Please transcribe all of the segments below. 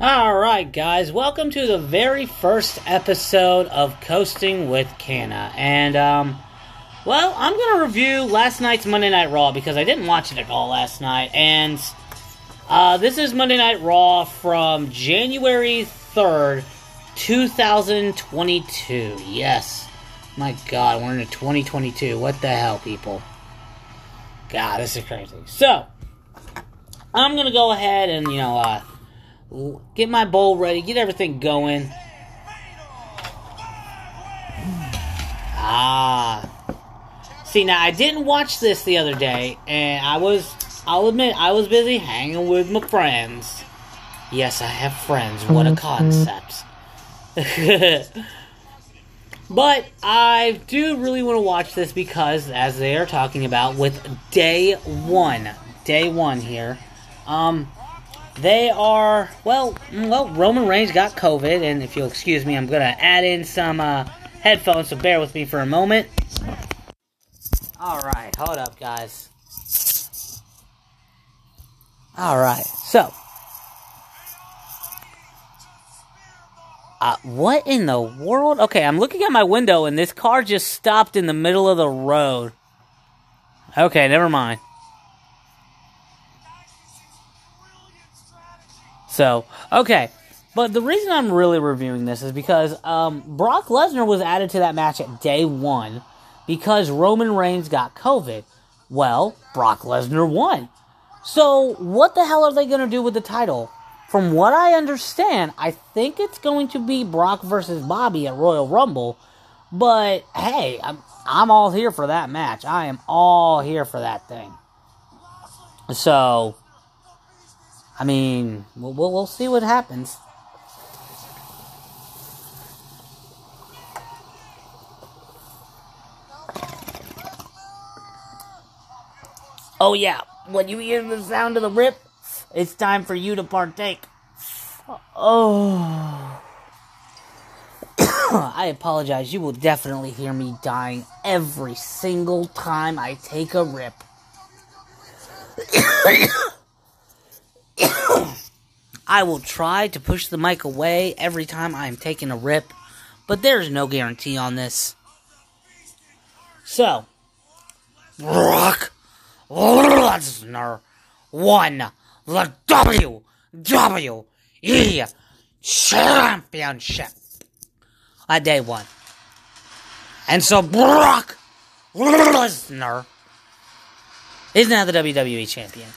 Alright, guys, welcome to the very first episode of Coasting with Canna. And, um, well, I'm gonna review last night's Monday Night Raw because I didn't watch it at all last night. And, uh, this is Monday Night Raw from January 3rd, 2022. Yes. My god, we're in 2022. What the hell, people? God, this is crazy. So, I'm gonna go ahead and, you know, uh, get my bowl ready, get everything going. Ah. See, now I didn't watch this the other day, and I was, I'll admit, I was busy hanging with my friends. Yes, I have friends. What a concept. but I do really want to watch this because, as they are talking about, with day one, day one here, um, they are well, well. Roman Reigns got COVID, and if you'll excuse me, I'm gonna add in some uh, headphones. So bear with me for a moment. All right, hold up, guys. All right, so. Uh, what in the world? Okay, I'm looking at my window and this car just stopped in the middle of the road. Okay, never mind. So, okay. But the reason I'm really reviewing this is because um, Brock Lesnar was added to that match at day one because Roman Reigns got COVID. Well, Brock Lesnar won. So, what the hell are they going to do with the title? From what I understand, I think it's going to be Brock versus Bobby at Royal Rumble. But hey, I'm, I'm all here for that match. I am all here for that thing. So, I mean, we'll, we'll, we'll see what happens. Oh, yeah. When you hear the sound of the rip, it's time for you to partake. Oh. I apologize. You will definitely hear me dying every single time I take a rip. I will try to push the mic away every time I am taking a rip, but there's no guarantee on this. So, Brock Lesnar won the WWE Championship at day one. And so Brock Lesnar is now the WWE Champion.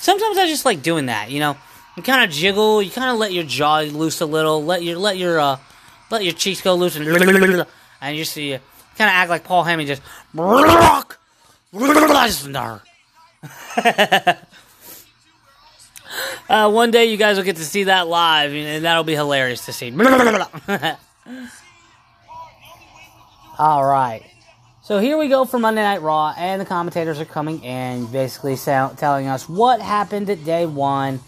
Sometimes I just like doing that, you know. You kind of jiggle, you kind of let your jaw loose a little, let your let your uh, let your cheeks go loose, and, and you see, kind of act like Paul Heyman, just uh, one day you guys will get to see that live, and that'll be hilarious to see. All right. So here we go for Monday Night Raw, and the commentators are coming in, basically telling us what happened at day one,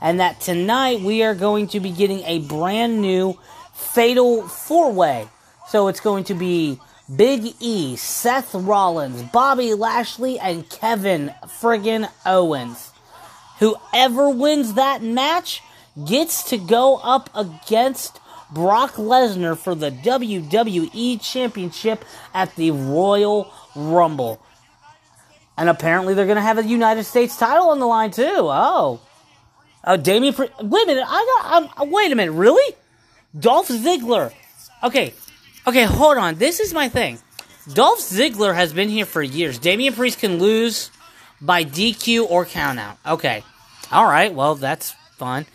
and that tonight we are going to be getting a brand new Fatal Four Way. So it's going to be Big E, Seth Rollins, Bobby Lashley, and Kevin friggin' Owens. Whoever wins that match gets to go up against Brock Lesnar for the WWE Championship at the Royal Rumble. And apparently they're going to have a United States title on the line too. Oh. Oh, Damian Pri- Wait a minute. I got wait a minute. Really? Dolph Ziggler. Okay. Okay, hold on. This is my thing. Dolph Ziggler has been here for years. Damian Priest can lose by DQ or countout. Okay. All right. Well, that's fun.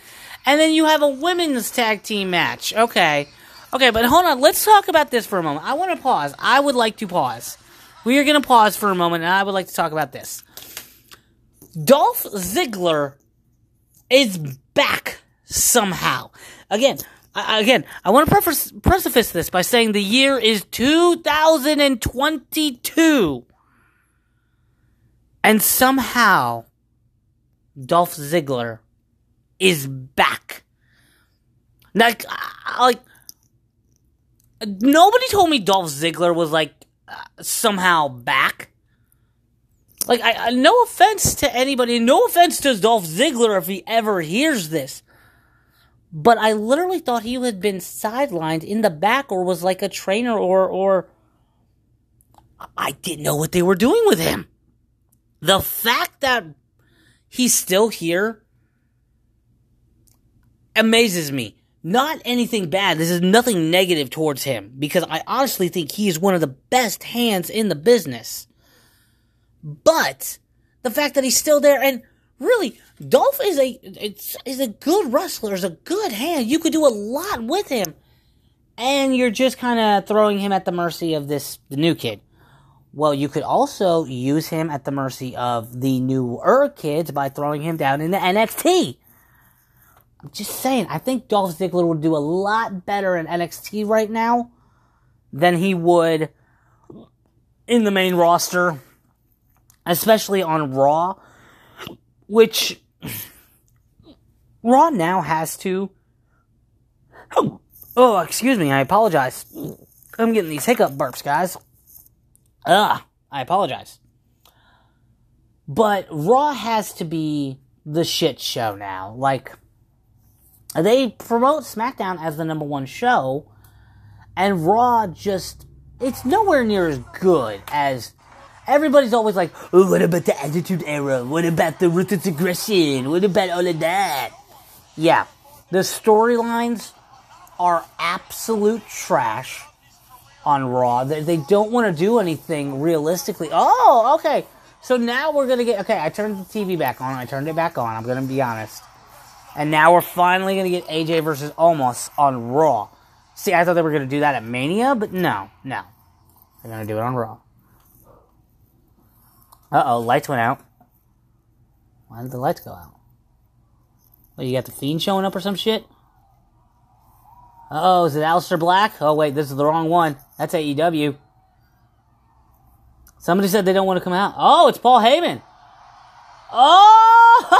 And then you have a women's tag team match. Okay. Okay, but hold on. Let's talk about this for a moment. I want to pause. I would like to pause. We are going to pause for a moment, and I would like to talk about this. Dolph Ziggler is back somehow. Again, I, again, I want to preface, preface this by saying the year is 2022. And somehow, Dolph Ziggler is back. Like, like nobody told me Dolph Ziggler was like uh, somehow back. Like, I, I, no offense to anybody, no offense to Dolph Ziggler if he ever hears this, But I literally thought he had been sidelined in the back or was like a trainer or or I didn't know what they were doing with him. The fact that he's still here amazes me. Not anything bad. This is nothing negative towards him because I honestly think he is one of the best hands in the business. But the fact that he's still there and really Dolph is a is a good wrestler, is a good hand. You could do a lot with him. And you're just kind of throwing him at the mercy of this the new kid. Well, you could also use him at the mercy of the newer kids by throwing him down into NXT. I'm just saying, I think Dolph Ziggler would do a lot better in NXT right now than he would in the main roster, especially on Raw, which Raw now has to. Oh, excuse me, I apologize. I'm getting these hiccup burps, guys. Ah, I apologize. But Raw has to be the shit show now. Like, Uh, they promote SmackDown as the number one show, and Raw just, it's nowhere near as good as everybody's always like, oh, what about the Attitude Era? What about the Ruthless Aggression? What about all of that? Yeah, the storylines are absolute trash on Raw. They, they don't want to do anything realistically. Oh, okay. So now we're going to get. Okay, I turned the TV back on. I turned it back on. I'm going to be honest. And now we're finally going to get AJ versus Omos on Raw. See, I thought they were going to do that at Mania, but no, no. They're going to do it on Raw. Uh oh, lights went out. Why did the lights go out? Well, you got the Fiend showing up or some shit? Uh oh, is it Aleister Black? Oh, wait, this is the wrong one. That's AEW. Somebody said they don't want to come out. Oh, it's Paul Heyman. Oh!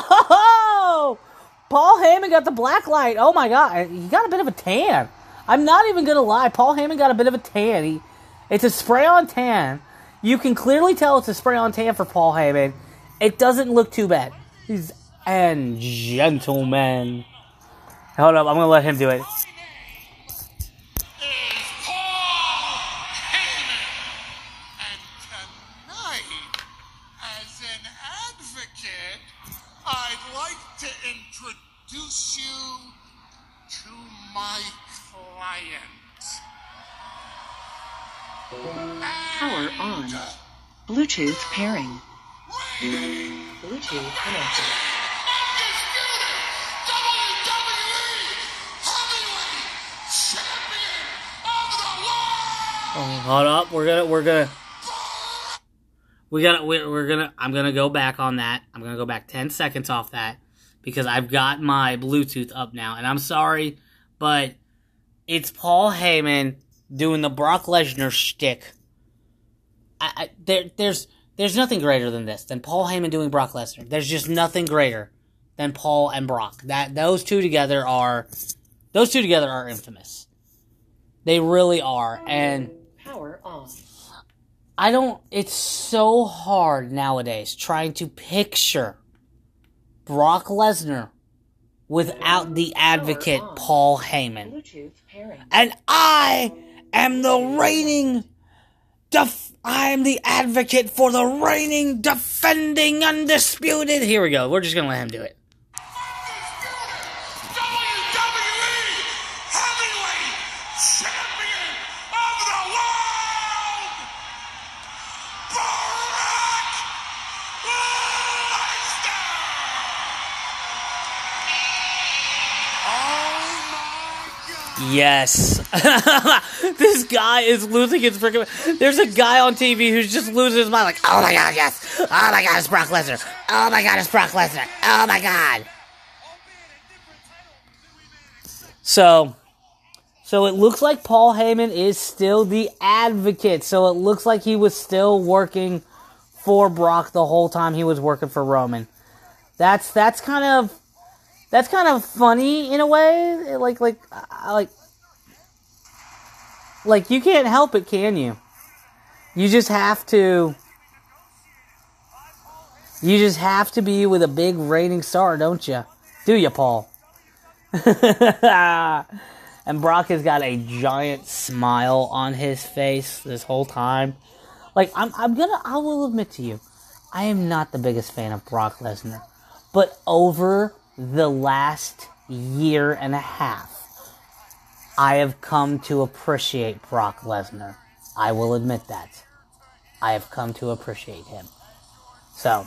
Paul Heyman got the black light. Oh my god, he got a bit of a tan. I'm not even gonna lie. Paul Heyman got a bit of a tan. He, it's a spray on tan. You can clearly tell it's a spray on tan for Paul Heyman. It doesn't look too bad. He's and gentlemen. Hold up, I'm gonna let him do it. Bluetooth pairing. Bluetooth connected. Oh, hold up, we're gonna we're gonna we gotta we're, we're gonna I'm gonna go back on that. I'm gonna go back ten seconds off that because I've got my Bluetooth up now, and I'm sorry, but it's Paul Heyman doing the Brock Lesnar shtick. I, I, there, there's there's nothing greater than this than Paul Heyman doing Brock Lesnar. There's just nothing greater than Paul and Brock. That those two together are those two together are infamous. They really are, and power on. I don't. It's so hard nowadays trying to picture Brock Lesnar without the advocate Paul Heyman. And I am the reigning def- I am the advocate for the reigning defending undisputed. Here we go. We're just going to let him do it. Yes. this guy is losing his freaking. There's a guy on TV who's just losing his mind, like, oh my god, yes. Oh my god, it's Brock Lesnar. Oh my god, it's Brock Lesnar. Oh my god. So, so it looks like Paul Heyman is still the advocate. So it looks like he was still working for Brock the whole time he was working for Roman. That's that's kind of that's kind of funny in a way. Like, like, like, like you can't help it, can you? You just have to. You just have to be with a big rating star, don't you? Do you, Paul? and Brock has got a giant smile on his face this whole time. Like I'm I'm gonna I will admit to you, I am not the biggest fan of Brock Lesnar. But over the last year and a half, I have come to appreciate Brock Lesnar. I will admit that. I have come to appreciate him. So,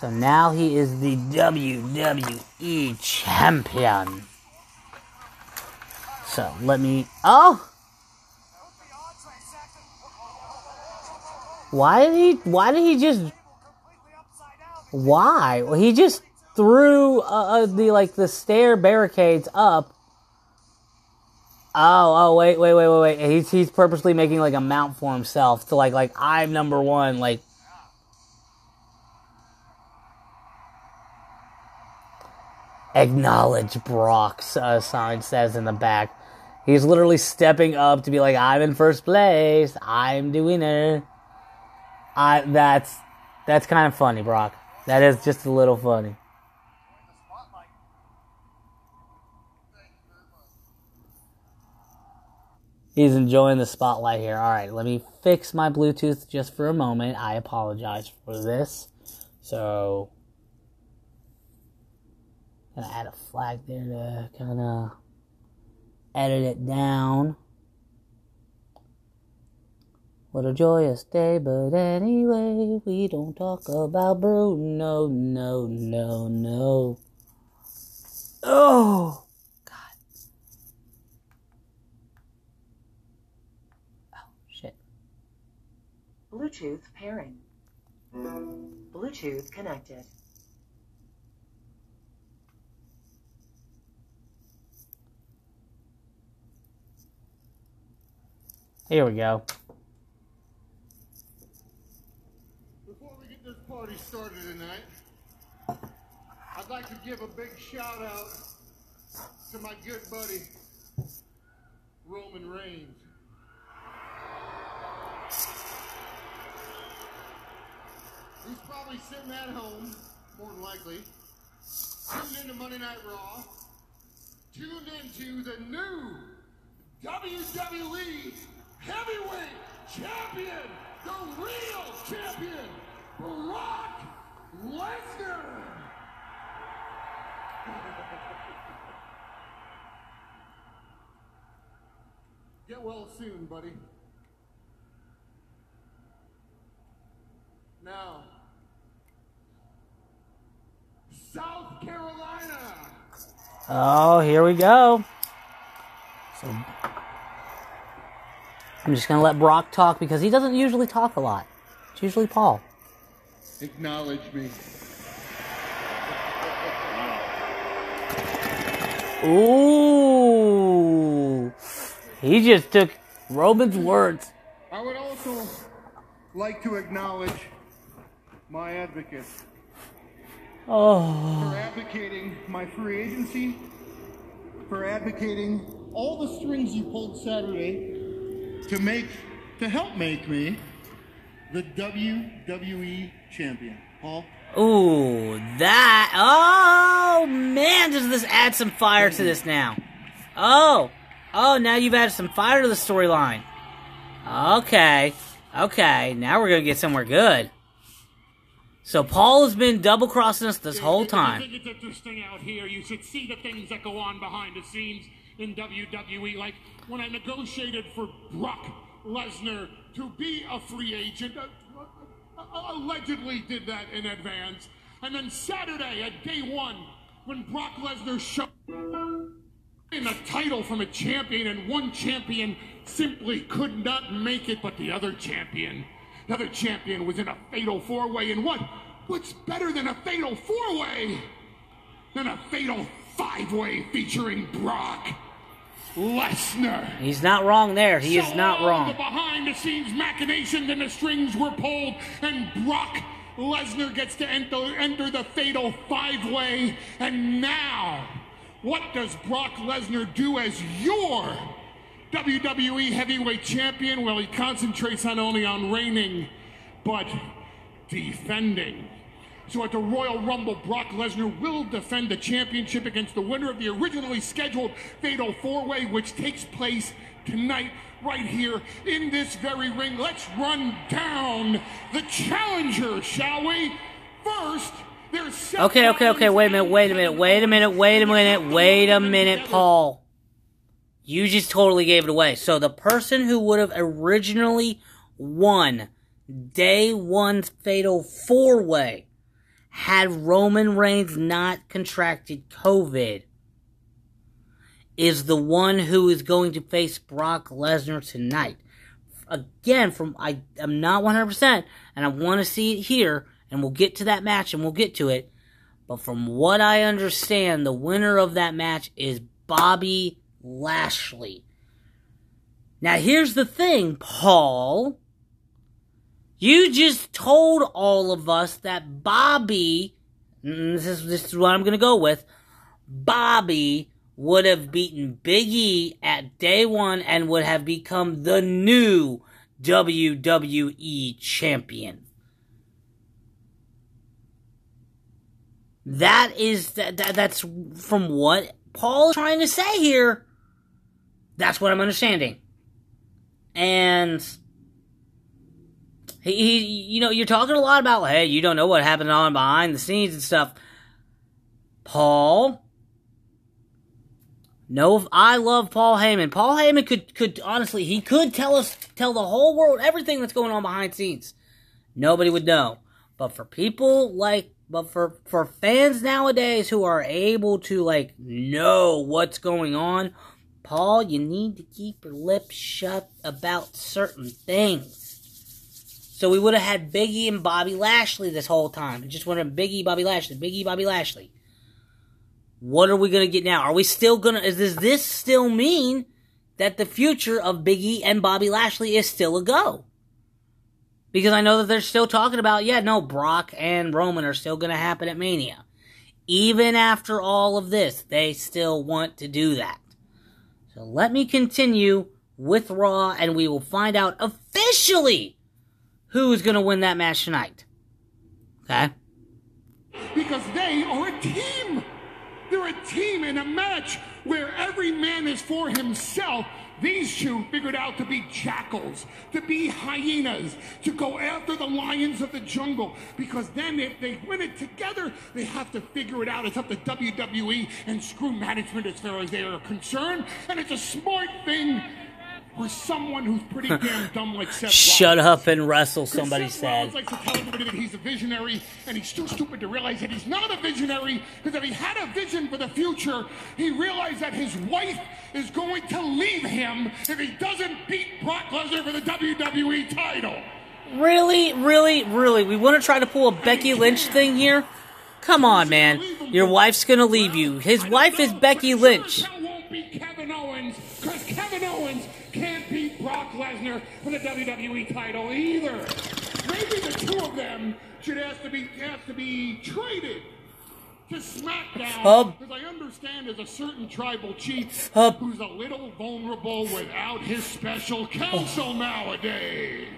so now he is the WWE champion. So let me. Oh, why did he? Why did he just? Why? Well, he just threw uh, the like the stair barricades up. Oh, oh, wait, wait, wait, wait, wait. He's he's purposely making like a mount for himself to like like I'm number one. Like, acknowledge Brock's uh, sign says in the back. He's literally stepping up to be like, I'm in first place. I'm the winner. I that's that's kind of funny, Brock. That is just a little funny. He's enjoying the spotlight here. All right, let me fix my Bluetooth just for a moment. I apologize for this. So, gonna add a flag there to kind of edit it down. What a joyous day, but anyway, we don't talk about Bruno. No, no, no, no. Oh! Bluetooth pairing. Bluetooth connected. Here we go. Before we get this party started tonight, I'd like to give a big shout out to my good buddy, Roman Reigns. At home, more than likely, tuned into Monday Night Raw, tuned into the new WWE Heavyweight Champion, the real champion, Brock Lesnar. Get well soon, buddy. Now, South Carolina. Oh, here we go. So I'm just gonna let Brock talk because he doesn't usually talk a lot. It's usually Paul. Acknowledge me. Ooh, he just took Roman's words. I would also like to acknowledge my advocate Oh, for advocating my free agency, for advocating all the strings you pulled Saturday to make, to help make me the WWE champion. Paul? Oh, that. Oh man, does this add some fire to this now? Oh, oh, now you've added some fire to the storyline. Okay, okay, now we're gonna get somewhere good. So Paul has been double crossing us this whole time. it's interesting out here. You should see the things that go on behind the scenes in WWE. Like when I negotiated for Brock Lesnar to be a free agent, uh, uh, uh, allegedly did that in advance. And then Saturday at day one, when Brock Lesnar showed in a title from a champion, and one champion simply could not make it, but the other champion, the other champion was in a fatal four way. And what? What's better than a fatal four way than a fatal five way featuring Brock Lesnar? He's not wrong there. He is So not all wrong. The behind the scenes machinations and the strings were pulled, and Brock Lesnar gets to enter, enter the fatal five way. And now, what does Brock Lesnar do as your WWE heavyweight champion? Well, he concentrates not only on reigning, but defending. So at the Royal Rumble, Brock Lesnar will defend the championship against the winner of the originally scheduled Fatal Four Way, which takes place tonight, right here in this very ring. Let's run down the challenger, shall we? First, there's Okay, okay, okay. Wait a minute. Wait a minute. Wait a minute. Wait a minute. Wait a minute, Paul. You just totally gave it away. So the person who would have originally won day one fatal four way had Roman Reigns not contracted COVID is the one who is going to face Brock Lesnar tonight. Again, from I I'm not 100% and I want to see it here and we'll get to that match and we'll get to it. But from what I understand, the winner of that match is Bobby Lashley. Now here's the thing, Paul. You just told all of us that Bobby, mm, this is, this is what I'm going to go with, Bobby would have beaten Big E at day one and would have become the new WWE champion. That is that, that that's from what Paul is trying to say here. That's what I'm understanding. And he, he you know, you're talking a lot about hey, you don't know what happened on behind the scenes and stuff. Paul, no, I love Paul Heyman. Paul Heyman could could honestly, he could tell us tell the whole world everything that's going on behind scenes. Nobody would know. But for people like but for for fans nowadays who are able to like know what's going on, Paul, you need to keep your lips shut about certain things. So we would have had Biggie and Bobby Lashley this whole time. Just have Biggie, Bobby Lashley, Biggie, Bobby Lashley. What are we gonna get now? Are we still gonna? Is this still mean that the future of Biggie and Bobby Lashley is still a go? Because I know that they're still talking about, yeah, no, Brock and Roman are still gonna happen at Mania. Even after all of this, they still want to do that. So let me continue with Raw, and we will find out officially who's gonna win that match tonight. Okay. because they are a team. They're a team in a match where every man is for himself. These two figured out to be jackals, to be hyenas, to go after the lions of the jungle. Because then, if they win it together, they have to figure it out. It's up to WWE and screw management as far as they are concerned. And it's a smart thing for someone who's pretty damn dumb like Seth Shut Rollins. up and wrestle, somebody Seth said. Rollins likes to tell everybody that he's a visionary, and he's too stupid to realize that he's not a visionary. Because if he had a vision for the future, he realized that his wife is going to leave him if he doesn't beat Brock Lesnar for the WWE title. Really, really, really? We want to try to pull a Becky Lynch thing here? Come on, man. Your wife's gonna leave you. His wife is Becky Lynch. Sure as hell won't be Kevin Owens, because Kevin Owens can't beat Brock Lesnar for the WWE title either. Maybe the two of them should have to be have to be traded to SmackDown. Hub. Because I understand there's a certain tribal chief Hub. who's a little vulnerable without his special counsel oh. nowadays.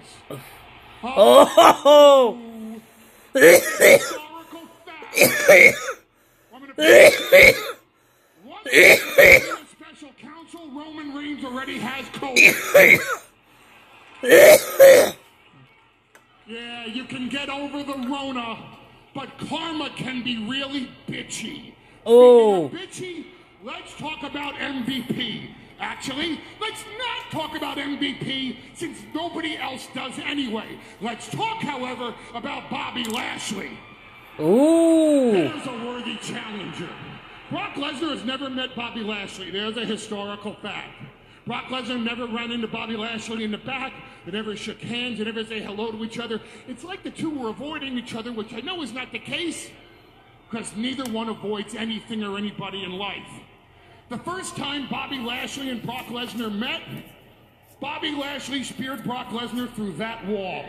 Oh! Historical fact. already has COVID. yeah, you can get over the Rona, but karma can be really bitchy. Oh. Bitchy, let's talk about MVP. Actually, let's not talk about MVP since nobody else does anyway. Let's talk, however, about Bobby Lashley. Ooh! There's a worthy challenger. Brock Lesnar has never met Bobby Lashley. There's a historical fact. Brock Lesnar never ran into Bobby Lashley in the back. They never shook hands. They never say hello to each other. It's like the two were avoiding each other, which I know is not the case because neither one avoids anything or anybody in life. The first time Bobby Lashley and Brock Lesnar met, Bobby Lashley speared Brock Lesnar through that wall.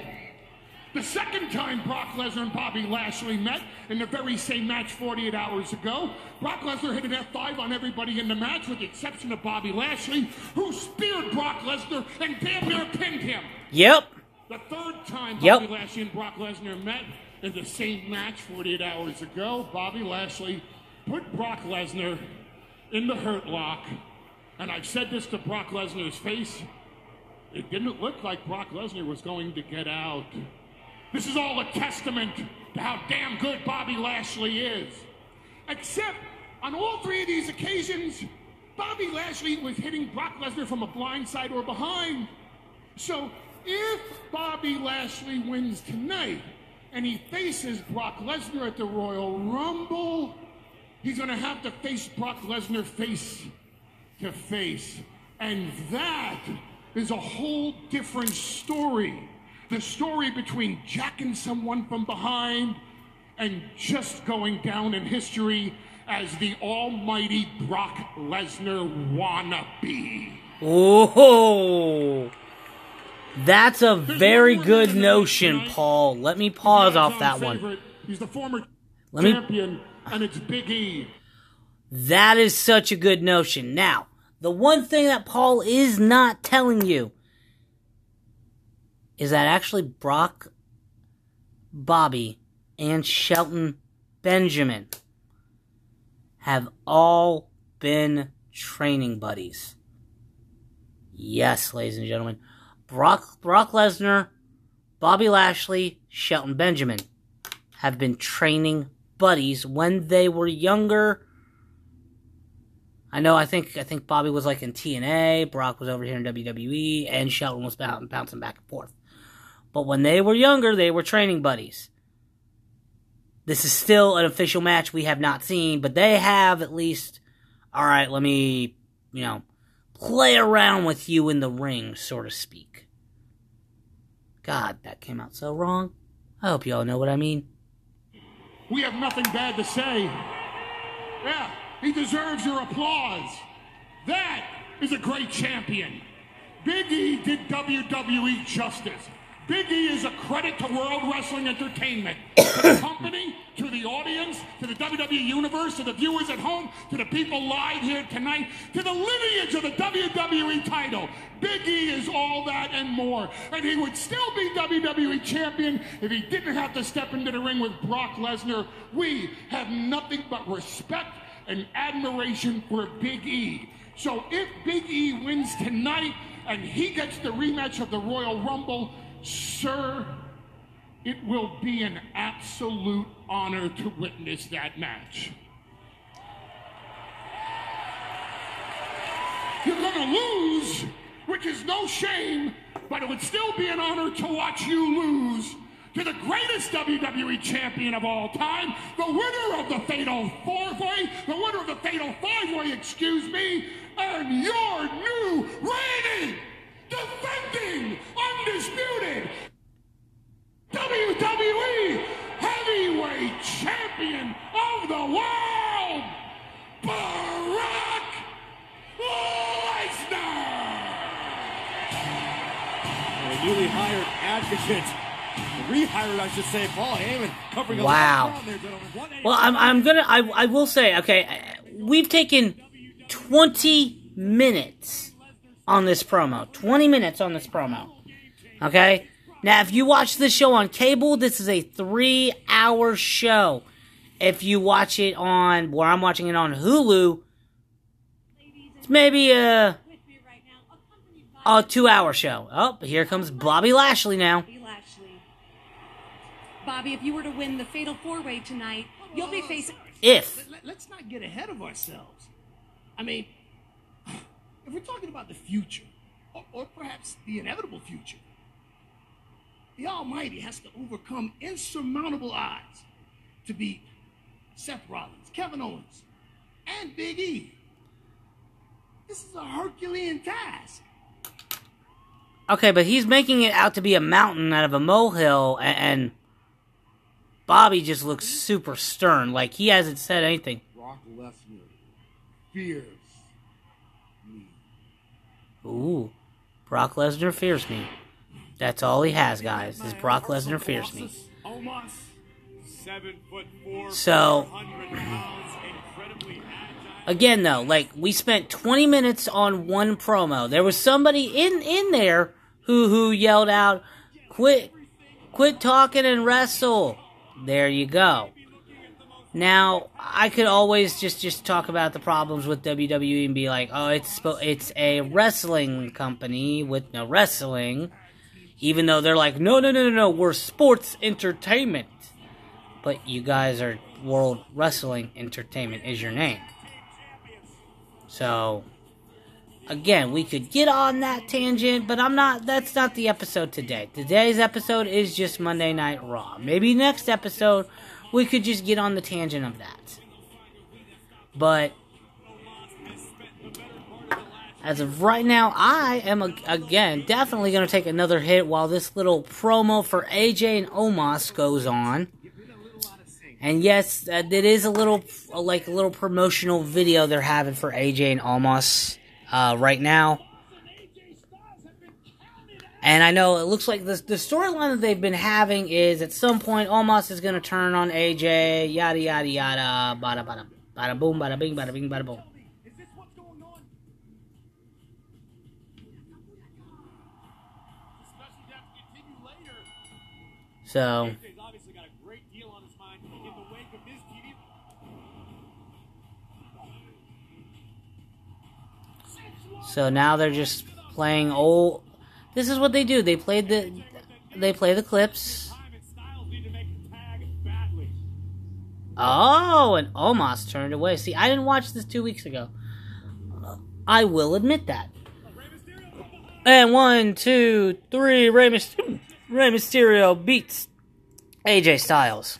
The second time Brock Lesnar and Bobby Lashley met in the very same match 48 hours ago, Brock Lesnar hit an F5 on everybody in the match with the exception of Bobby Lashley, who speared Brock Lesnar and damn near pinned him. Yep. The third time Yep. Bobby Lashley and Brock Lesnar met, In the same match 48 hours ago, Bobby Lashley put Brock Lesnar in the hurt lock. And I've said this to Brock Lesnar's face. It didn't look like Brock Lesnar was going to get out. This is all a testament to how damn good Bobby Lashley is. Except on all three of these occasions, Bobby Lashley was hitting Brock Lesnar from a blind side or behind. So if Bobby Lashley wins tonight and he faces Brock Lesnar at the Royal Rumble, he's going to have to face Brock Lesnar face to face. And that is a whole different story. The story between jacking someone from behind and just going down in history as the almighty Brock Lesnar wannabe. Oh, that's a very good notion, Paul. Let me pause off that one. He's the former Let me- and it's Big E. That is such a good notion. Now, the one thing that Paul is not telling you is that actually Brock, Bobby, and Shelton Benjamin have all been training buddies. Yes, ladies and gentlemen. Brock Brock Lesnar, Bobby Lashley, Shelton Benjamin have been training buddies when they were younger. I know. I think. I think Bobby was like in TNA. Brock was over here in WWE, and Shelton was bouncing back and forth. But when they were younger, they were training buddies. This is still an official match we have not seen, but they have at least. All right, let me, you know, play around with you in the ring, so to speak. God, that came out so wrong. I hope you all know what I mean. We have nothing bad to say. Yeah, he deserves your applause. That is a great champion. Big E did WWE justice. Big E is a credit to World Wrestling Entertainment, to the company, to the audience, to the WWE Universe, to the viewers at home, to the people live here tonight, to the lineage of the WWE title. Big E is all that and more. And he would still be WWE champion if he didn't have to step into the ring with Brock Lesnar. We have nothing but respect and admiration for Big E. So if Big E wins tonight and he gets the rematch of the Royal Rumble, sir, it will be an absolute honor to witness that match. You're gonna lose, which is no shame, but it would still be an honor to watch you lose to the greatest WWE champion of all time, the winner of the Fatal Four-Way, the winner of the Fatal Five-Way, excuse me, and your new reigning, defending, undisputed WWE Heavyweight Champion of the World, Brock Lesnar! The newly hired advocate, rehired, I should say, Paul Heyman covering a Wow. lot of ground there, gentlemen. Well, I'm, I'm gonna. I, I will say, okay, we've taken 20 minutes on this promo. 20 minutes on this promo. Okay? Now, if you watch this show on cable, this is a three hour show. If you watch it on, where I'm watching it on Hulu, it's maybe a, a two hour show. Oh, here comes Bobby Lashley now. Bobby if you were to win the Fatal Four Way tonight, you'll be facing. If. Let's not get ahead of ourselves. I mean, if we're talking about the future, or, or perhaps the inevitable future, the Almighty has to overcome insurmountable odds to beat Seth Rollins, Kevin Owens, and Big E. This is a Herculean task. Okay, but he's making it out to be a mountain out of a molehill, and, Bobby just looks super stern, like he hasn't said anything. Brock Lesnar fears. Ooh, Brock Lesnar fears me. That's all he has, guys. Is Brock Lesnar fears me. Omos, seven foot four, So- 400 pounds, incredibly agile. Again, though, like we spent 20 minutes on one promo. There was somebody in in there who who yelled out, "Quit, quit talking and wrestle." There you go. Now, I could always just just talk about the problems with WWE and be like, "Oh, it's it's a wrestling company with no wrestling," even though they're like, "No, no, no, no, no, we're sports entertainment." But you guys are World Wrestling Entertainment is your name. So, again, we could get on that tangent, but I'm not. That's not the episode today. Today's episode is just Monday Night Raw. Maybe next episode we could just get on the tangent of that. But as of right now, I am again definitely going to take another hit while this little promo for AJ and Omos goes on. And yes, it is a little like a little promotional video they're having for AJ and Omos uh, right now. And I know it looks like the the storyline that they've been having is at some point Omos is going to turn on AJ, yada yada yada, bada bada, bada boom, bada bing, bada bing, bada boom. So. So now they're just playing old this is what they do. They play the they play the clips. Oh, and Omos turned away. See, I didn't watch this two weeks ago. I will admit that. And one, two, three. Rey Mysterio, Rey Mysterio beats AJ Styles.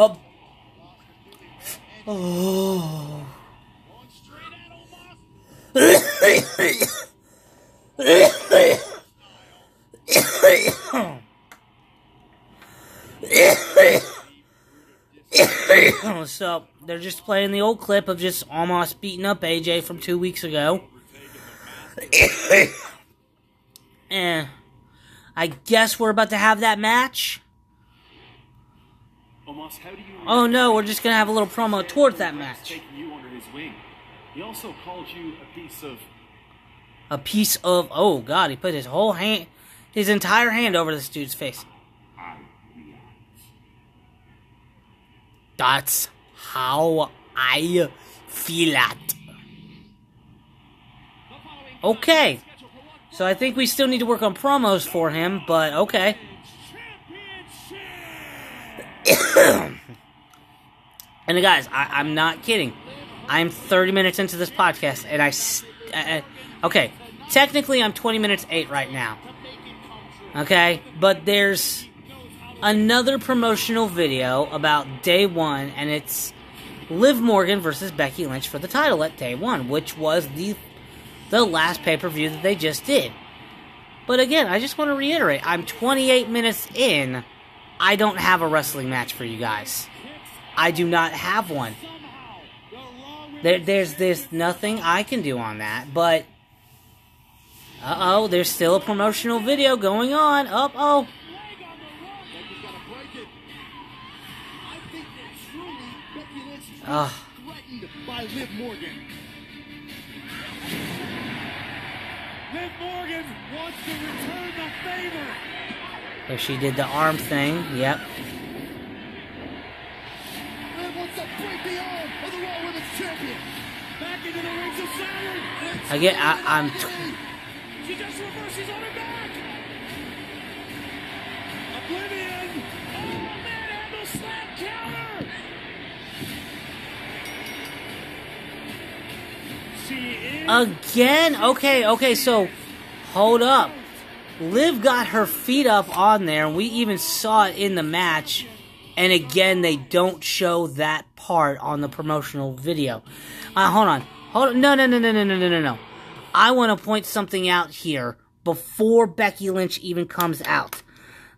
Oh. Oh. so they're just playing the old clip of just almost beating up AJ from two weeks ago. eh. I guess we're about to have that match. Omos, how do you oh no, we're just gonna have a little promo towards that match. You under his wing. He also called you a piece of. A piece of. Oh god, he put his whole hand, his entire hand over this dude's face. That's how I feel it. Okay. So I think we still need to work on promos for him, but okay. And guys, I, am not kidding. I'm 30 minutes into this podcast, and I. Uh, okay, technically, I'm 20 minutes 8 right now. Okay, but there's another promotional video about day one, and it's Liv Morgan versus Becky Lynch for the title at day one, which was the the last pay per view that they just did. But again, I just want to reiterate, I'm 28 minutes in I don't have a wrestling match for you guys. I do not have one. There, there's there's nothing I can do on that, but uh oh, there's still a promotional video going on. Up oh. Threatened by Liv Morgan. Liv Morgan wants to return the favor. So she did the arm thing. Yep. I get. I, I'm. T- she just reverses on her back. Oblivion. Oh, slam counter. Again? Okay, okay, so hold up. Liv got her feet up on there, and we even saw it in the match. And again, they don't show that part on the promotional video. Uh, hold on. Hold on. No, no, no, no, no, no, no, no. I want to point something out here before Becky Lynch even comes out.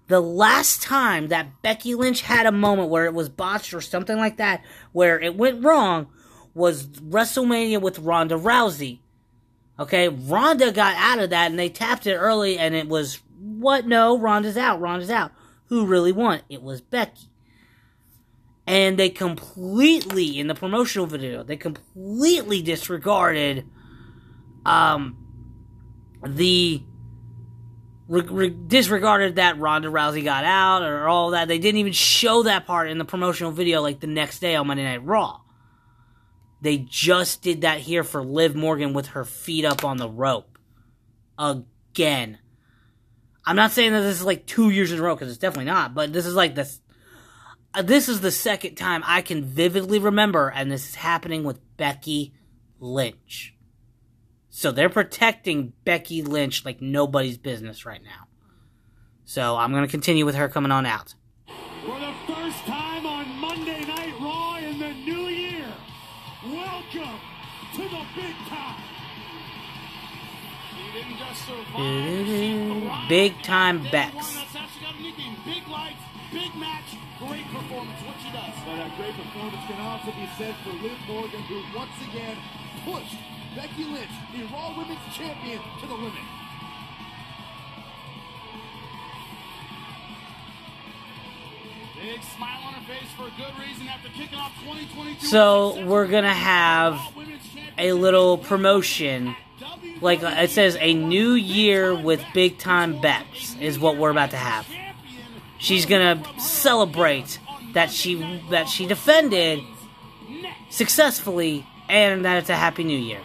The last time that Becky Lynch had a moment where it was botched or something like that, where it went wrong, was WrestleMania with Ronda Rousey Okay, Ronda got out of that and they tapped it early and it was, what? No, Ronda's out, Ronda's out. who really won. It was Becky. And they completely, in the promotional video, they completely disregarded um, the re- re- disregarded that Ronda Rousey got out or all that. They didn't even show that part in the promotional video like the next day on Monday Night Raw. They just did that here for Liv Morgan with her feet up on the rope. Again. I'm not saying that this is like two years in a row because it's definitely not, but this is like this. Uh, this is the second time I can vividly remember, and this is happening with Becky Lynch. So they're protecting Becky Lynch like nobody's business right now. So I'm going to continue with her coming on out. Big time Bex. one, that's how she got anything. Big lights, big match, great performance. What she does. But a great performance can also be said for Liv Morgan, who once again pushed Becky Lynch, the Raw Women's Champion, to the limit. Big smile on her face for a good reason after kicking off 2022. So we're going to have a little promotion. Like uh, it says, a new year with big time Bex is what we're about to have. She's gonna celebrate that she that she defended successfully and that it's a happy new year.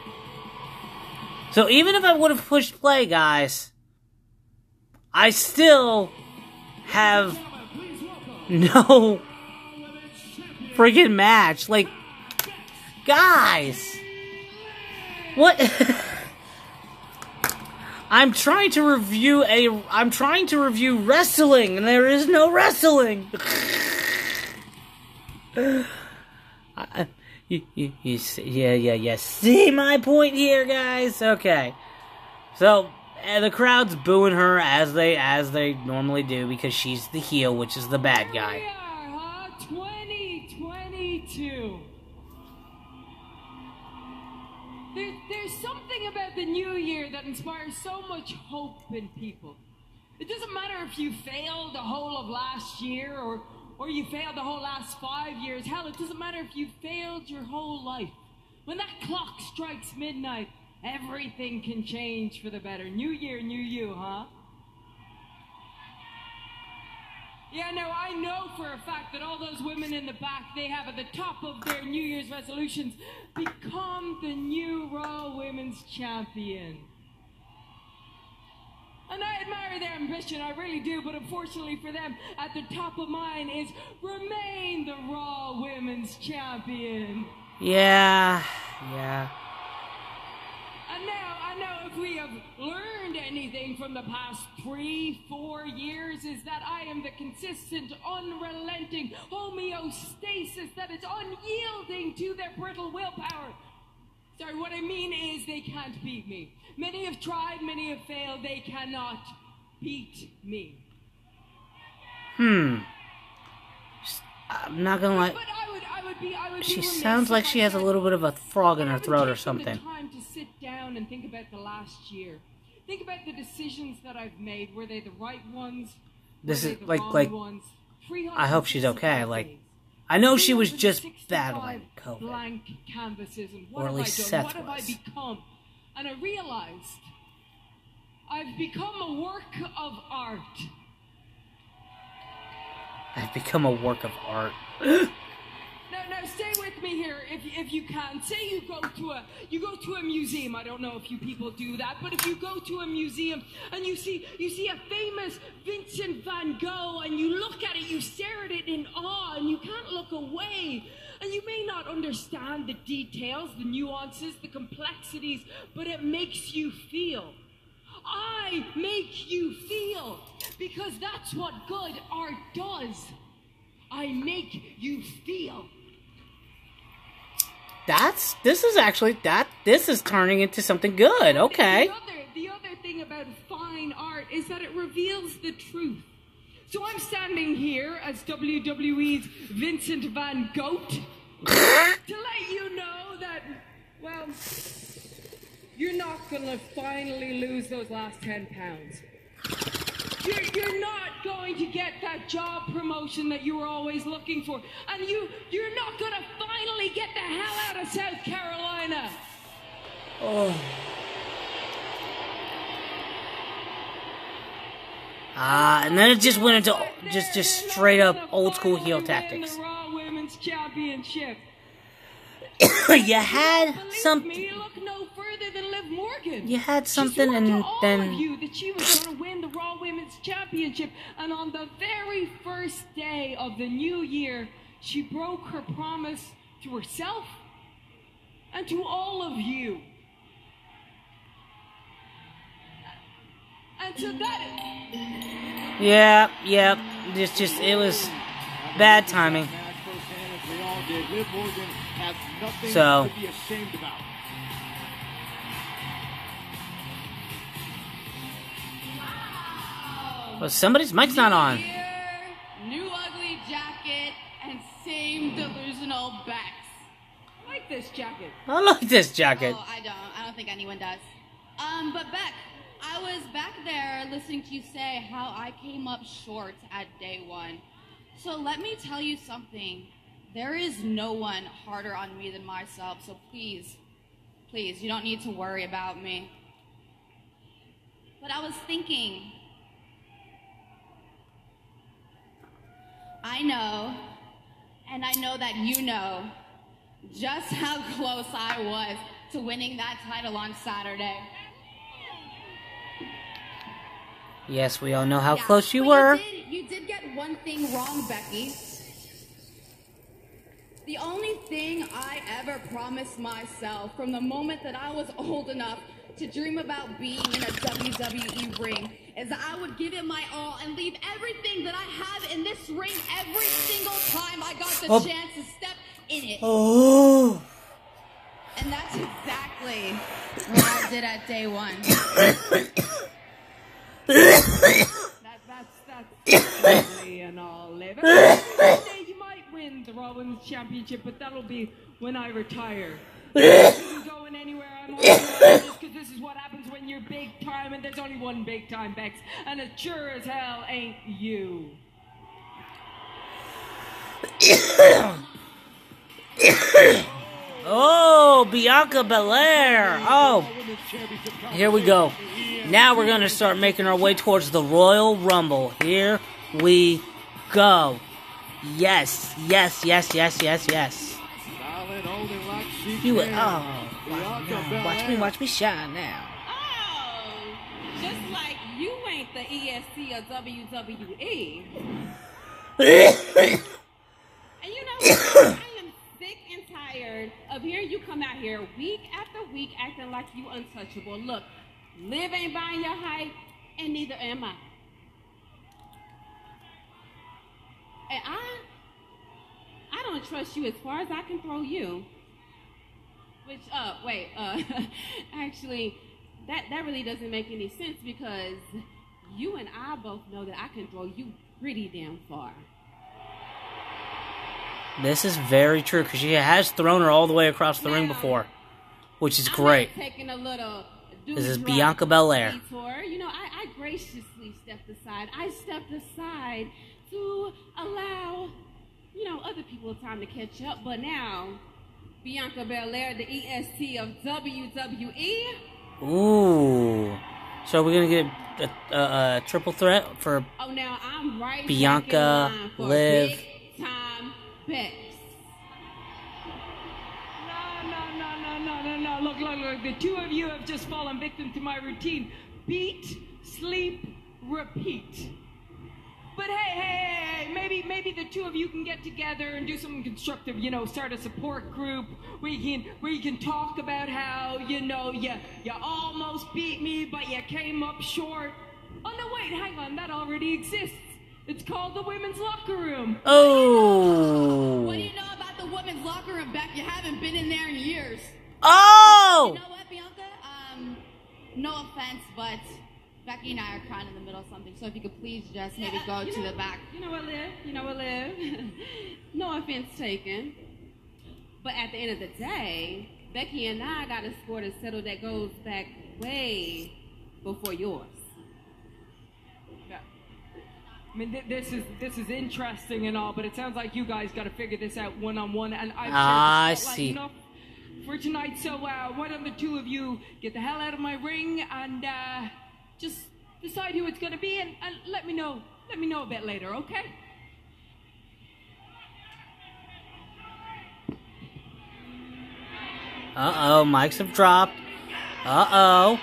So even if I would have pushed play, guys, I still have no friggin' match. Like, guys, what? I'm trying to review a. I'm trying to review wrestling, and there is no wrestling. I- uh, you, you, you see, yeah, yeah, yeah. See my point here, guys. Okay, so and the crowd's booing her as they as they normally do because she's the heel, which is the bad guy. we are, huh? 2022. There, there's something about the new year that inspires so much hope in people. It doesn't matter if you failed the whole of last year or, or you failed the whole last five years. Hell, it doesn't matter if you failed your whole life. When that clock strikes midnight, everything can change for the better. New year, new you, huh? Yeah, no, I know for a fact that all those women in the back, they have at the top of their New Year's resolutions, become the new Raw Women's Champion. And I admire their ambition, I really do, but unfortunately for them, at the top of mine is remain the Raw Women's Champion. Yeah, yeah. And now, if we have learned anything from the past three, four years, is that I am the consistent, unrelenting homeostasis that is unyielding to their brittle willpower. Sorry, what I mean is they can't beat me. Many have tried, many have failed, they cannot beat me. Hmm. I'm not gonna lie. But I would, I would be, I would be She sounds like she has a little bit of a frog in her throat or something. Time to sit down and think about the last year. Think about the decisions that I've made. Were they the right ones? This is like- like. I hope she's okay, like. I know she was just battling COVID. Blank canvases, and what Or at have least? Seth what have I was. become? And I realized I've become a work of art. I've become a work of art. no, no, stay with me here, if, if you can. Say you go to a you go to a museum. I don't know if you people do that, but if you go to a museum and you see you see a famous Vincent Van Gogh, and you look at it, you stare at it in awe, and you can't look away. And you may not understand the details, the nuances, the complexities, but it makes you feel. I make you feel because that's what good art does. I make you feel. That's this is actually that this is turning into something good. Okay. The other, the other thing about fine art is that it reveals the truth. So I'm standing here as WWE's Vincent Van Gogh to let you know that, well, you're not gonna finally lose those last 10 pounds. you're, you're not going to get that job promotion that you were always looking for. And you, you're not going to finally get the hell out of South Carolina. Oh. Ah, and then it just went into just just straight up old school heel tactics. The Raw Women's Championship. you had something. You had something, swore and to all then of you that she was going to win the Raw Women's Championship, and on the very first day of the new year, she broke her promise to herself and to all of you. And so that yeah, yeah, just just it was bad timing. Match Well, somebody's mic's not on. New ugly jacket, and same delusional backs. I like this jacket. I like this jacket. Oh, I don't. I don't think anyone does. Um, but Beck, I was back there listening to you say how I came up short at day one. So let me tell you something. There is no one harder on me than myself. So please, please, you don't need to worry about me. But I was thinking. I know, and I know that you know, just how close I was to winning that title on Saturday. Yes, we all know how Yeah, close you were. You did, you did get one thing wrong, Becky. The only thing I ever promised myself from the moment that I was old enough to dream about being in a WWE ring is that I would give it my all and leave everything that I have in this ring every single time I got the Oh. chance to step in it. Oh. And that's exactly what I did at day one. That, that's that's and all, Liv. Someday you might win the Women's Championship, but that'll be when I retire. Going anywhere. I'm because this is what happens when you're big time, and there's only one big time, Bex, and it sure as hell ain't you. Oh, Bianca Belair. Oh, here we go. Now we're gonna start making our way towards the Royal Rumble. Here we go. Yes, yes, yes, yes, yes, yes. Styling only like she You can. oh, Bianca watch me, watch me shine now. Oh, just like you ain't the EST of WWE. And you know, what? I am sick and tired of hearing you come out here week after week acting like you untouchable. Look, Liv ain't buying your hype, and neither am I. And I, I don't trust you as far as I can throw you. Which, uh, wait, uh, actually, that that really doesn't make any sense because you and I both know that I can throw you pretty damn far. This is very true because she has thrown her all the way across the ring before, which is I great. taken a little. This is Bianca Belair. Detour. You know, I, I graciously stepped aside. I stepped aside to allow, you know, other people time to catch up. But now, Bianca Belair, the EST of WWE. Ooh. So we're gonna get a, a, a triple threat for Oh, now I'm right. Bianca, back for Liv. big time Bex. No, no, no, no, no, no, no. Look, look, look. The two of you have just fallen victim to my routine. Beat, sleep, repeat. But hey, hey, hey, maybe, maybe the two of you can get together and do something constructive. You know, start a support group where you can, where you can talk about how you know you, you almost beat me, but you came up short. Oh no, wait, hang on, that already exists. It's called the women's locker room. Oh. What do you know about the women's locker room, Beck? You haven't been in there in years. Oh. You know what, Bianca? Um, no offense, but Becky and I are kind of in the middle of something. So if you could please just maybe go You to know- the back. You know what, Liv? You know what, Liv? no offense taken. But at the end of the day, Becky and I got a score to settle that goes back way before yours. Yeah. I mean, th- this is this is interesting and all, but it sounds like you guys got to figure this out one on one. And I've Ah, I shared the spotlight see. enough for tonight. So uh, why don't the two of you get the hell out of my ring and uh, just decide who it's gonna be, and, and let me know. Let me know a bit later, okay? Uh oh, mics have dropped. Uh oh.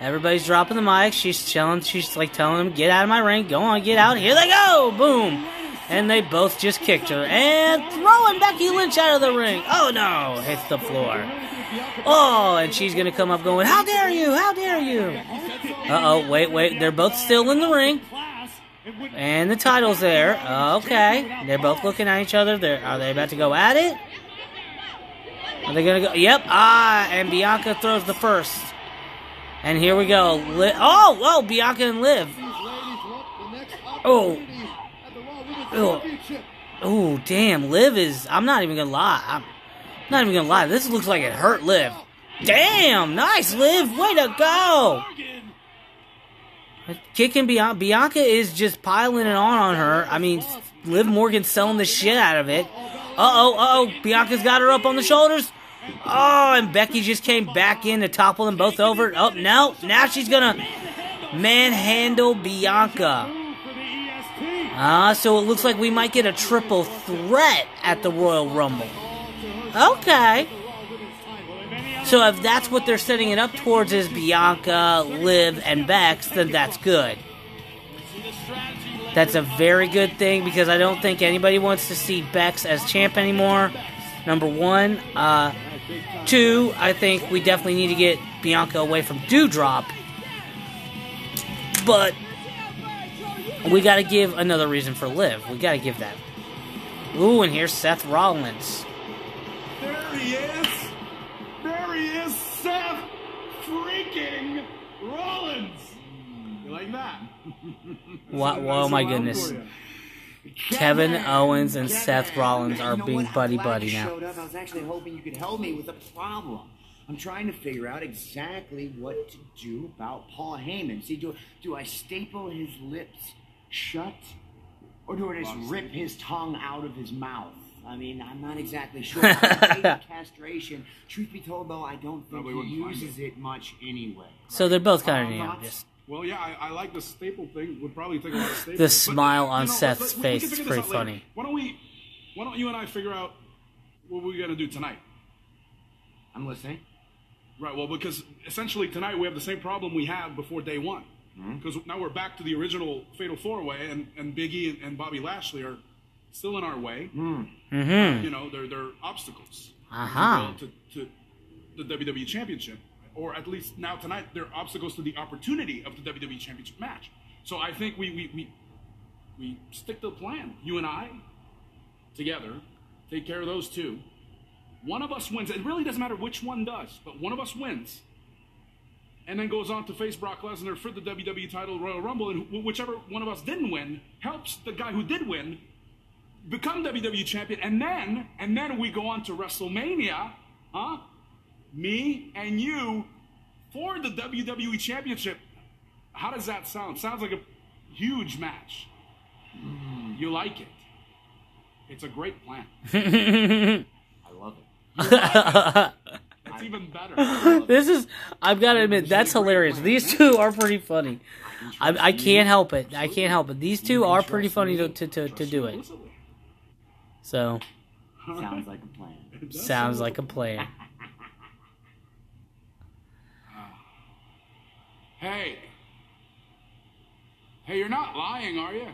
Everybody's dropping the mic. She's chilling. She's like telling them, get out of my ring. Go on, get out. Here they go. Boom. And they both just kicked her. And throwing Becky Lynch out of the ring. Oh no. Hits the floor. Oh, and she's going to come up going, how dare you? How dare you? Uh oh, wait, wait. They're both still in the ring. And the title's there. Okay. They're both looking at each other. They're, are they about to go at it? Are they gonna go? Yep. Ah, and Bianca throws the first. And here we go. Oh, oh, Bianca and Liv. Oh. Oh. Oh, damn. Liv is. I'm not even gonna lie. I'm not even gonna lie. This looks like it hurt Liv. Damn. Nice, Liv. Way to go. Kicking Bianca. Bianca is just piling it on on her. I mean, Liv Morgan's selling the shit out of it. Uh oh, uh oh. Bianca's got her up on the shoulders. Oh, and Becky just came back in to topple them both over. Oh, no. Now she's going to manhandle Bianca. Ah, so it looks like we might get a triple threat at the Royal Rumble. Okay. So if that's what they're setting it up towards is Bianca, Liv, and Bex, then that's good. That's a very good thing because I don't think anybody wants to see Bex as champ anymore. Number one. Uh, two, I think we definitely need to get Bianca away from Doudrop. But we got to give another reason for Liv. We got to give that. Ooh, and here's Seth Rollins. There he is. There he is, Seth freaking Rollins. You like that? What? Oh my goodness. Kevin Owens and Seth Rollins are You know being what? buddy I'm buddy now. showed up. I was actually hoping you could help me with a problem. I'm trying to figure out exactly what to do about Paul Heyman. See, do do I staple his lips shut, or do I just rip his tongue out of his mouth? I mean, I'm not exactly sure. Castration. Truth be told, though, I don't think Probably he uses it much anyway. So they're both kind of, Uh, you know, just Well, yeah, I, I like the staple thing. Would probably take a lot of staples. The but, smile on you know, Seth's we- we face can is pretty out later. funny. Why don't we? Why don't you and I figure out what we're gonna do tonight? I'm listening. Right. Well, because essentially tonight we have the same problem we had before day one. Hmm? Because now we're back to the original Fatal Four Way, and, and Big E and, and Bobby Lashley are still in our way. Mm-hmm. You know, they're they're obstacles. Uh-huh. if you will, To, to the WWE Championship, or at least now tonight, they're obstacles to the opportunity of the WWE Championship match. So I think we we we, we stick to the plan. You and I together take care of those two. One of us wins. It really doesn't matter which one does, but one of us wins. And then goes on to face Brock Lesnar for the WWE title Royal Rumble, and wh- whichever one of us didn't win helps the guy who did win become WWE champion, and then and then we go on to WrestleMania, huh? Me and you for the WWE championship. How does that sound? Sounds like a huge match. Mm, you like it? It's a great plan. I love it. It's even better. this is I've got to admit that's hilarious. These two are pretty funny. I, I can't help it. I can't help it. These two are pretty funny to to, to, to do it. So Sounds like a plan. sounds like a plan. Hey. Hey, you're not lying, are you?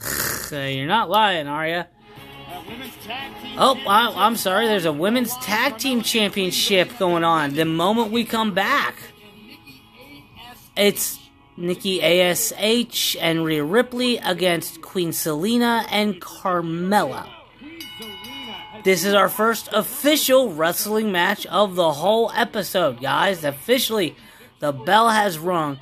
So you're not lying, are you? women's tag team Oh, I, I'm sorry. There's a women's tag team championship going on. The moment we come back, it's Nikki Ash and Rhea Ripley against Queen Zelina and Carmella. This is our first official wrestling match of the whole episode, guys. Officially, the bell has rung.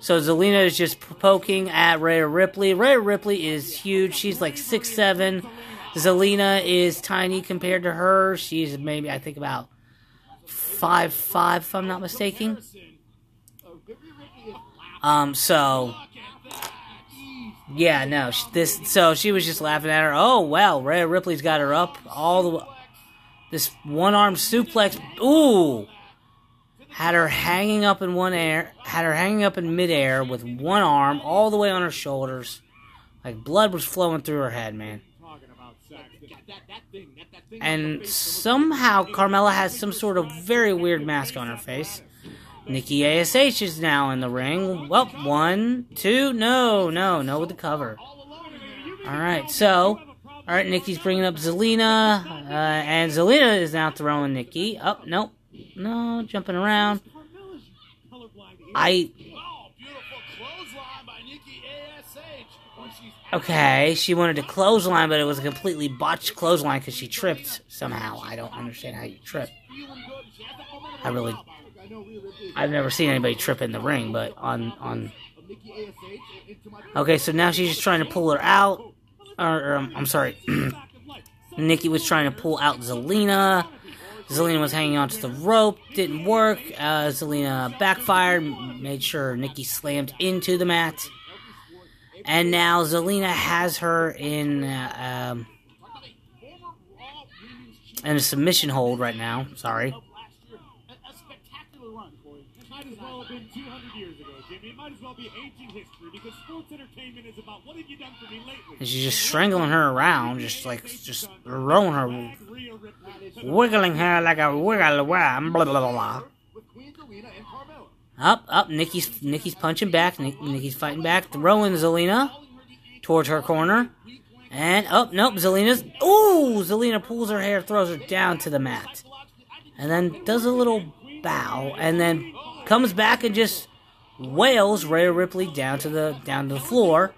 So Zelina is just poking at Rhea Ripley. Rhea Ripley is huge. She's like six seven. Zelina is tiny compared to her. She's maybe I think about five five, if I'm not mistaken. Um, so Yeah, no. This so she was just laughing at her. Oh well, Rhea Ripley's got her up all the. This one arm suplex. Ooh, had her hanging up in one air. Had her hanging up in midair with one arm all the way on her shoulders, like blood was flowing through her head, man. And somehow Carmella has some sort of very weird mask on her face. Nikki Ash is now in the ring. Well, one, two, no, no, no with the cover. All right, so, all right, Nikki's bringing up Zelina, uh, and Zelina is now throwing Nikki. Oh, nope, no, jumping around. I okay. She wanted to clothesline, but it was a completely botched clothesline because she tripped somehow. I don't understand how you trip. I really, I've never seen anybody trip in the ring, but on on. Okay, so now she's just trying to pull her out. Or, or, um, I'm sorry. Nikki was trying to pull out Zelina. Zelina was hanging onto the rope. Didn't work. Uh, Zelina backfired. Made sure Nikki slammed into the mat. And now Zelina has her in uh, um, in a submission hold right now. Sorry. A spectacular run, Corey. This might as well have been 200 years ago, Jimmy. It might as well be ancient history because sports entertainment is about what have you done for me lately? And she's just strangling her around, just like just throwing her, wiggling her like a wiggle worm. Blah blah blah blah. Up, up. Nikki's Nikki's punching back. Nikki's fighting back, throwing Zelina towards her corner, and up. Nope, Zelina's. Ooh, Zelina pulls her hair, throws her down to the mat, and then does a little bow, and then comes back and just wails Rhea Ripley down to the down to the floor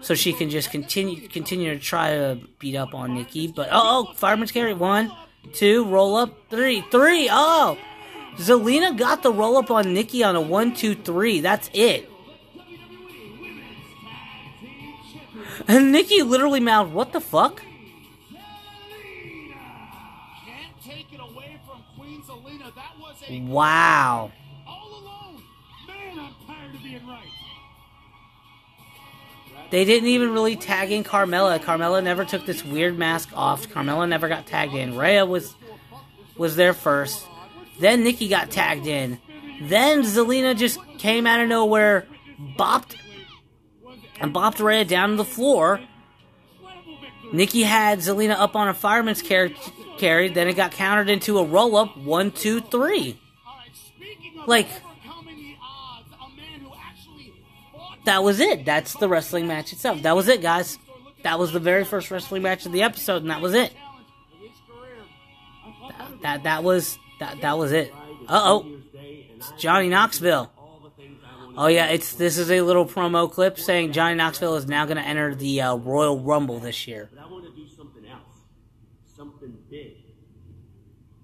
so she can just continue continue to try to beat up on Nikki. But oh, oh fireman's carry one, two, roll up three, three. Oh, Zelina got the roll up on Nikki on a one, two, three. That's it. And Nikki literally mouthed, "What the fuck?" Can't They didn't even really tag in Carmella. Carmella never took this weird mask off. Carmella never got tagged in. Rhea was was there first. Then Nikki got tagged in. Then Zelina just came out of nowhere, bopped and bopped Rhea down to the floor. Nikki had Zelina up on a fireman's car- carry. Then it got countered into a roll up. One, two, three. Like that was it. That's the wrestling match itself. That was it, guys. That was the very first wrestling match of the episode, and that was it. That that, that was that that was it. Uh oh, it's Johnny Knoxville. Oh yeah, it's this is a little promo clip saying Johnny Knoxville is now going to enter the uh, Royal Rumble this year. But I want to do something else. Something big.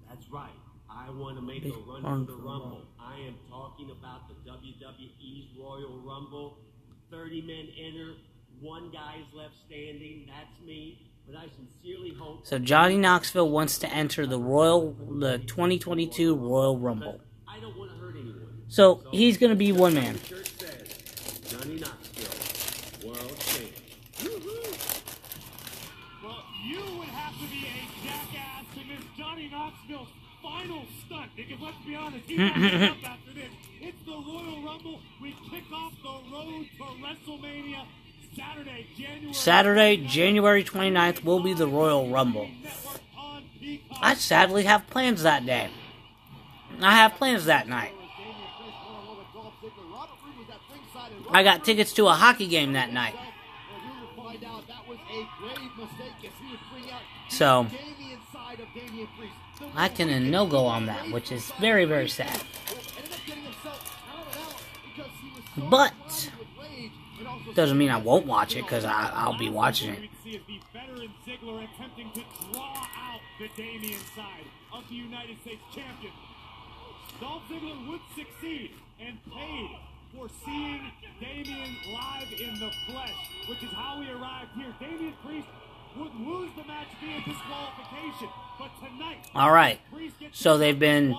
That's right. I want to make Big a run run for the for the Rumble. I am talking about the WWE's Royal Rumble. 30 men enter. One guy is left standing. That's me. But I sincerely hope. So Johnny Knoxville wants to enter the Royal the 2022 Royal Rumble. I don't want to hurt anyone. So he's going to be one man. Johnny Knoxville, world champion. Well, you would have to be a jackass to miss Johnny Knoxville's final stunt. Because let's be honest, he's not getting up after this. It's the Royal Rumble. We kick off the road to WrestleMania Saturday, January. Saturday, January 29th will be the Royal Rumble. I sadly have plans that day. I have plans that night. I got tickets to a hockey game that night. So, I can no go on that, which is very, very sad. But, doesn't mean I won't watch it, because I'll be watching it. Dolph Ziggler would succeed and paid for seeing Damian live in the flesh, which is how he arrived here. Damian Priest would lose the match via disqualification. But tonight, All right. So they've been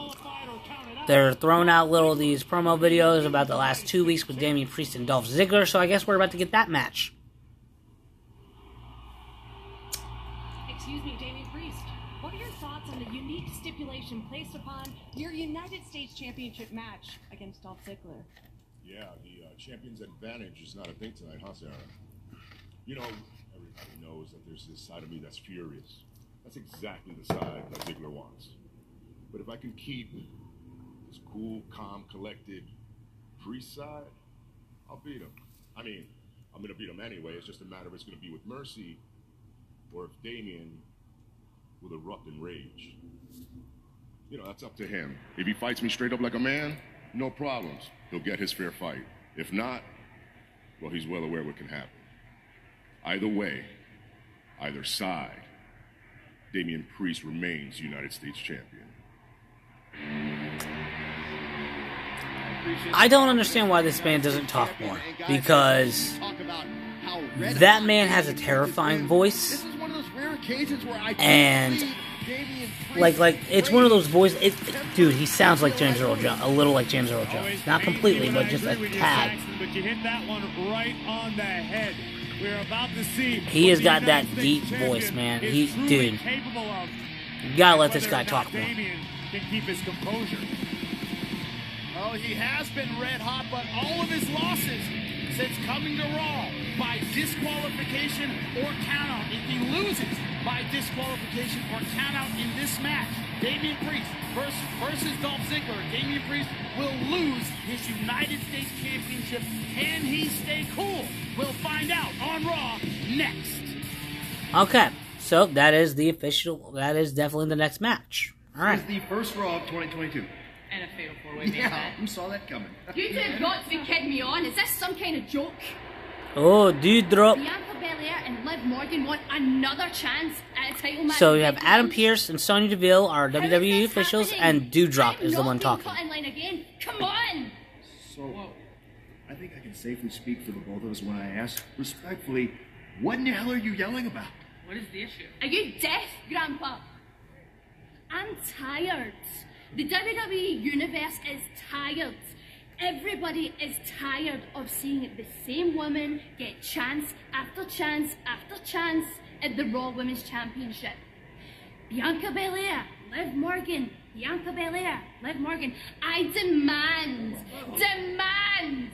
they're throwing out little these promo videos about the last two weeks with Damian Priest and Dolph Ziggler. So I guess we're about to get that match. Excuse me, Damian Priest. What are your thoughts on the unique stipulation placed upon your United States Championship match against Dolph Ziggler? Yeah, the uh, champion's advantage is not a thing tonight, huh, Sarah? You know, everybody knows that there's this side of me that's furious. That's exactly the side that Ziggler wants. But if I can keep this cool, calm, collected priest side, I'll beat him. I mean, I'm gonna beat him anyway. It's just a matter of it's gonna be with mercy, or if Damian will erupt in rage. You know, that's up to him. If he fights me straight up like a man, no problems. He'll get his fair fight. If not, well, he's well aware what can happen. Either way, either side, Damian Priest remains United States champion. I don't understand why this man doesn't talk more because that man has a terrifying voice. And like like it's one of those voices. It, dude, he sounds like James Earl Jones, a little like James Earl Jones, not completely, but just a tad. But you hit that one right on the head. We're about to see. He has got that deep voice, man. He, dude, you gotta let this guy talk more. Can keep his composure. Oh, he has been red hot, but all of his losses since coming to Raw by disqualification or countout. If he loses by disqualification or countout in this match, Damian Priest versus, versus Dolph Ziggler, Damian Priest will lose his United States Championship. Can he stay cool? We'll find out on Raw next. Okay, so that is the official. That is definitely the next match. All right. It's the first Raw of 2022. And a fatal four-way main Yeah, event. who saw that coming? You two have got to be kidding me on. Is this some kind of joke? Oh, dude, drop. Bianca Belair and Liv Morgan want another chance at a title match. So you have Adam Lynch. Pearce and Sonya Deville are WWE officials, and Doudrop is the one talking. cut in line again. Come on. So, I think I can safely speak for the both of us when I ask respectfully, what in the hell are you yelling about? What is the issue? Are you deaf, Grandpa? I'm tired. The WWE universe is tired. Everybody is tired of seeing the same woman get chance after chance after chance at the Raw Women's Championship. Bianca Belair, Liv Morgan, Bianca Belair, Liv Morgan. I demand, demand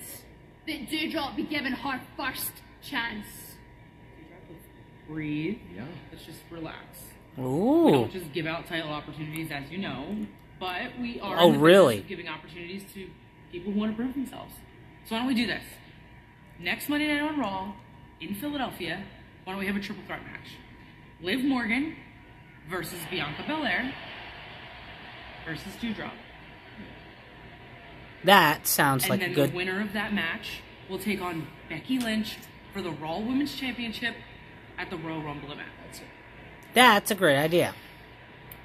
that Doudrop be given her first chance. Breathe. Yeah. Let's just relax. Ooh. We don't just give out title opportunities, as you know, but we are Oh, in the business really? giving opportunities to people who want to prove themselves. So why don't we do this? Next Monday night on Raw in Philadelphia, why don't we have a triple threat match? Liv Morgan versus Bianca Belair versus Doudrop. That sounds and like then a good. the winner of that match will take on Becky Lynch for the Raw Women's Championship at the Royal Rumble event. That's. That's a great idea.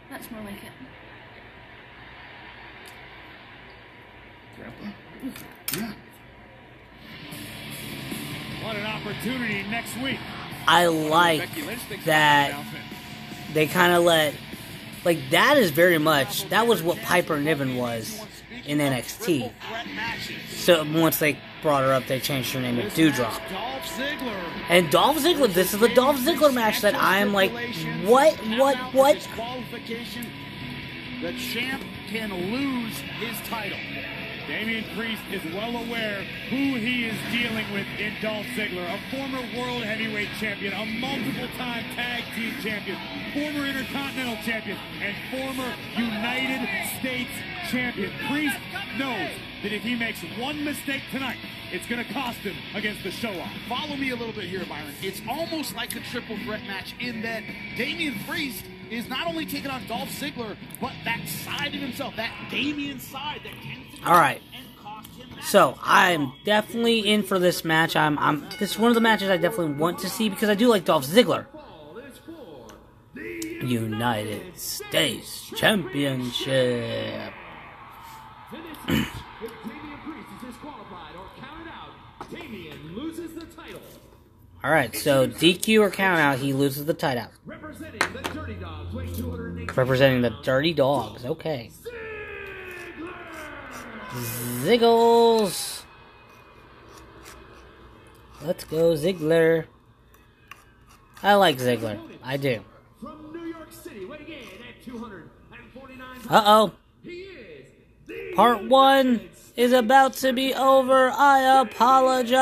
That's more like it. Grandpa? Yeah. What an opportunity next week. I like that they kind of let, like that is very much that was what Piper Niven was in NXT. So once they brought her up, they changed her name to Doudrop. And Dolph Ziggler, this is the Dolph Ziggler match that I am like, what, what, what? The champ can lose his title. Damian Priest is well aware who he is dealing with in Dolph Ziggler, a former World Heavyweight Champion, a multiple-time Tag Team Champion, former Intercontinental Champion, and former United States Champion. Priest knows that if he makes one mistake tonight, it's going to cost him against the show-off. Follow me a little bit here, Byron. It's almost like a triple threat match in that Damian Priest is not only taking on Dolph Ziggler, but that side of himself, that Damian side that tends to All right. So I'm definitely in for this match. I'm, I'm. This is one of the matches I definitely want to see because I do like Dolph Ziggler. United States Championship. If Damian Priest is disqualified or counted out, Damian loses the title. All right, so DQ or count out, he loses the title. Representing the Dirty Dogs, weighing 280 Representing the Dirty Dogs. Okay. Ziggles. Let's go, Ziggler. I like Ziggler. I do. from New York City, weighing in at 249 Uh oh. Part one is about to be over. I apologize.